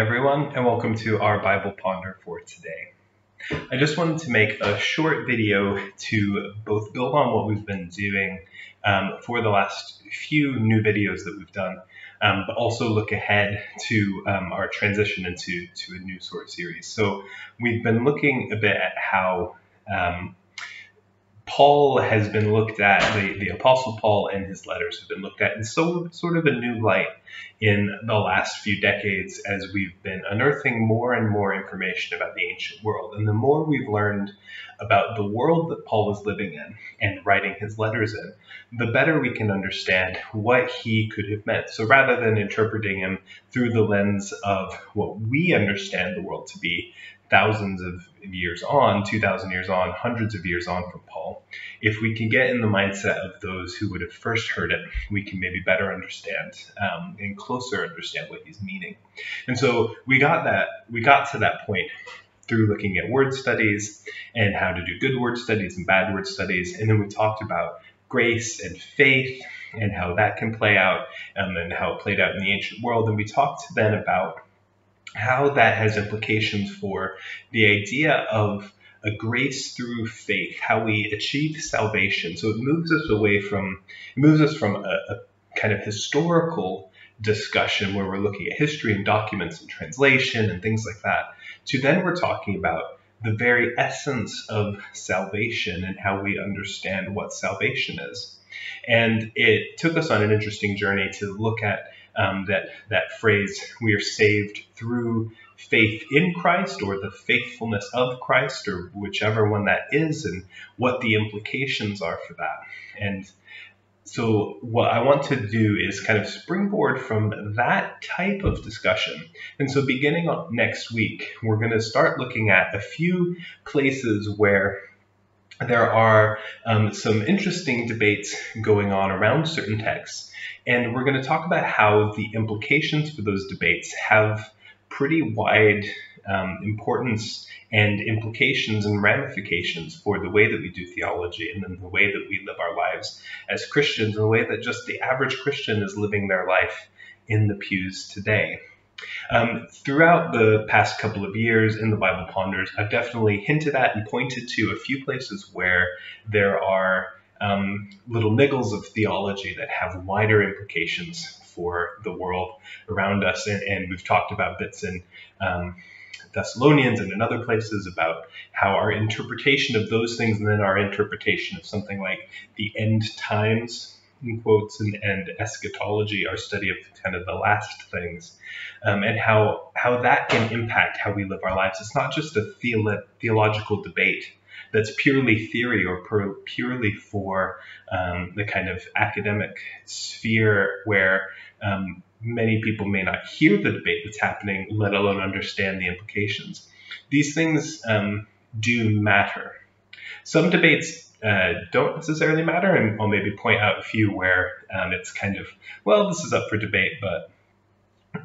everyone, and welcome to our Bible Ponder for today. I just wanted to make a short video to both build on what we've been doing um, for the last few new videos that we've done, um, but also look ahead to um, our transition into to a new sort of series. So we've been looking a bit at how um, Paul has been looked at, the, the Apostle Paul and his letters have been looked at in so sort of a new light in the last few decades as we've been unearthing more and more information about the ancient world. And the more we've learned about the world that Paul was living in and writing his letters in, the better we can understand what he could have meant. So rather than interpreting him through the lens of what we understand the world to be, thousands of years on, 2,000 years on, hundreds of years on from Paul, if we can get in the mindset of those who would have first heard it, we can maybe better understand um, and closer understand what he's meaning. And so we got that, we got to that point through looking at word studies and how to do good word studies and bad word studies. And then we talked about grace and faith and how that can play out um, and how it played out in the ancient world. And we talked then about how that has implications for the idea of a grace through faith, how we achieve salvation. So it moves us away from, it moves us from a, a kind of historical discussion where we're looking at history and documents and translation and things like that, to then we're talking about the very essence of salvation and how we understand what salvation is. And it took us on an interesting journey to look at um, that that phrase we are saved through faith in Christ or the faithfulness of Christ or whichever one that is and what the implications are for that and so what I want to do is kind of springboard from that type of discussion. And so beginning next week, we're going to start looking at a few places where there are um, some interesting debates going on around certain texts. And we're going to talk about how the implications for those debates have pretty wide um, importance and implications and ramifications for the way that we do theology and then the way that we live our lives as Christians and the way that just the average Christian is living their life in the pews today. Um, throughout the past couple of years in the Bible Ponders, I've definitely hinted at and pointed to a few places where there are um, little niggles of theology that have wider implications for the world around us. And, and we've talked about bits in um, Thessalonians and in other places about how our interpretation of those things and then our interpretation of something like the end times in quotes and, and eschatology, our study of kind of the last things, um, and how how that can impact how we live our lives. It's not just a theolo- theological debate that's purely theory or per, purely for um, the kind of academic sphere where um, many people may not hear the debate that's happening, let alone understand the implications. These things um, do matter. Some debates uh, don't necessarily matter, and I'll maybe point out a few where um, it's kind of, well, this is up for debate, but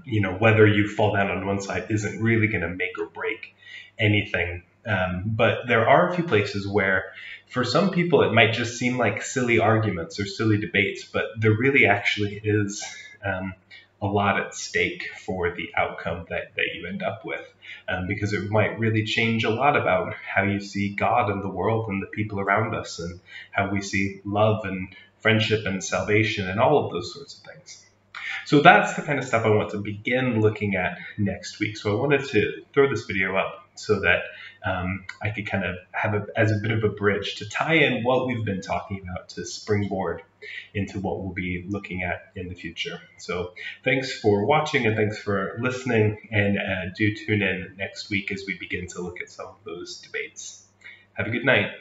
you know whether you fall down on one side isn't really going to make or break anything. Um, but there are a few places where, for some people, it might just seem like silly arguments or silly debates, but there really actually is um, a lot at stake for the outcome that, that you end up with. Um, because it might really change a lot about how you see God and the world and the people around us and how we see love and friendship and salvation and all of those sorts of things. So that's the kind of stuff I want to begin looking at next week. So I wanted to throw this video up so that um, I could kind of have it as a bit of a bridge to tie in what we've been talking about to springboard into what we'll be looking at in the future. So thanks for watching and thanks for listening and uh, do tune in next week as we begin to look at some of those debates. Have a good night.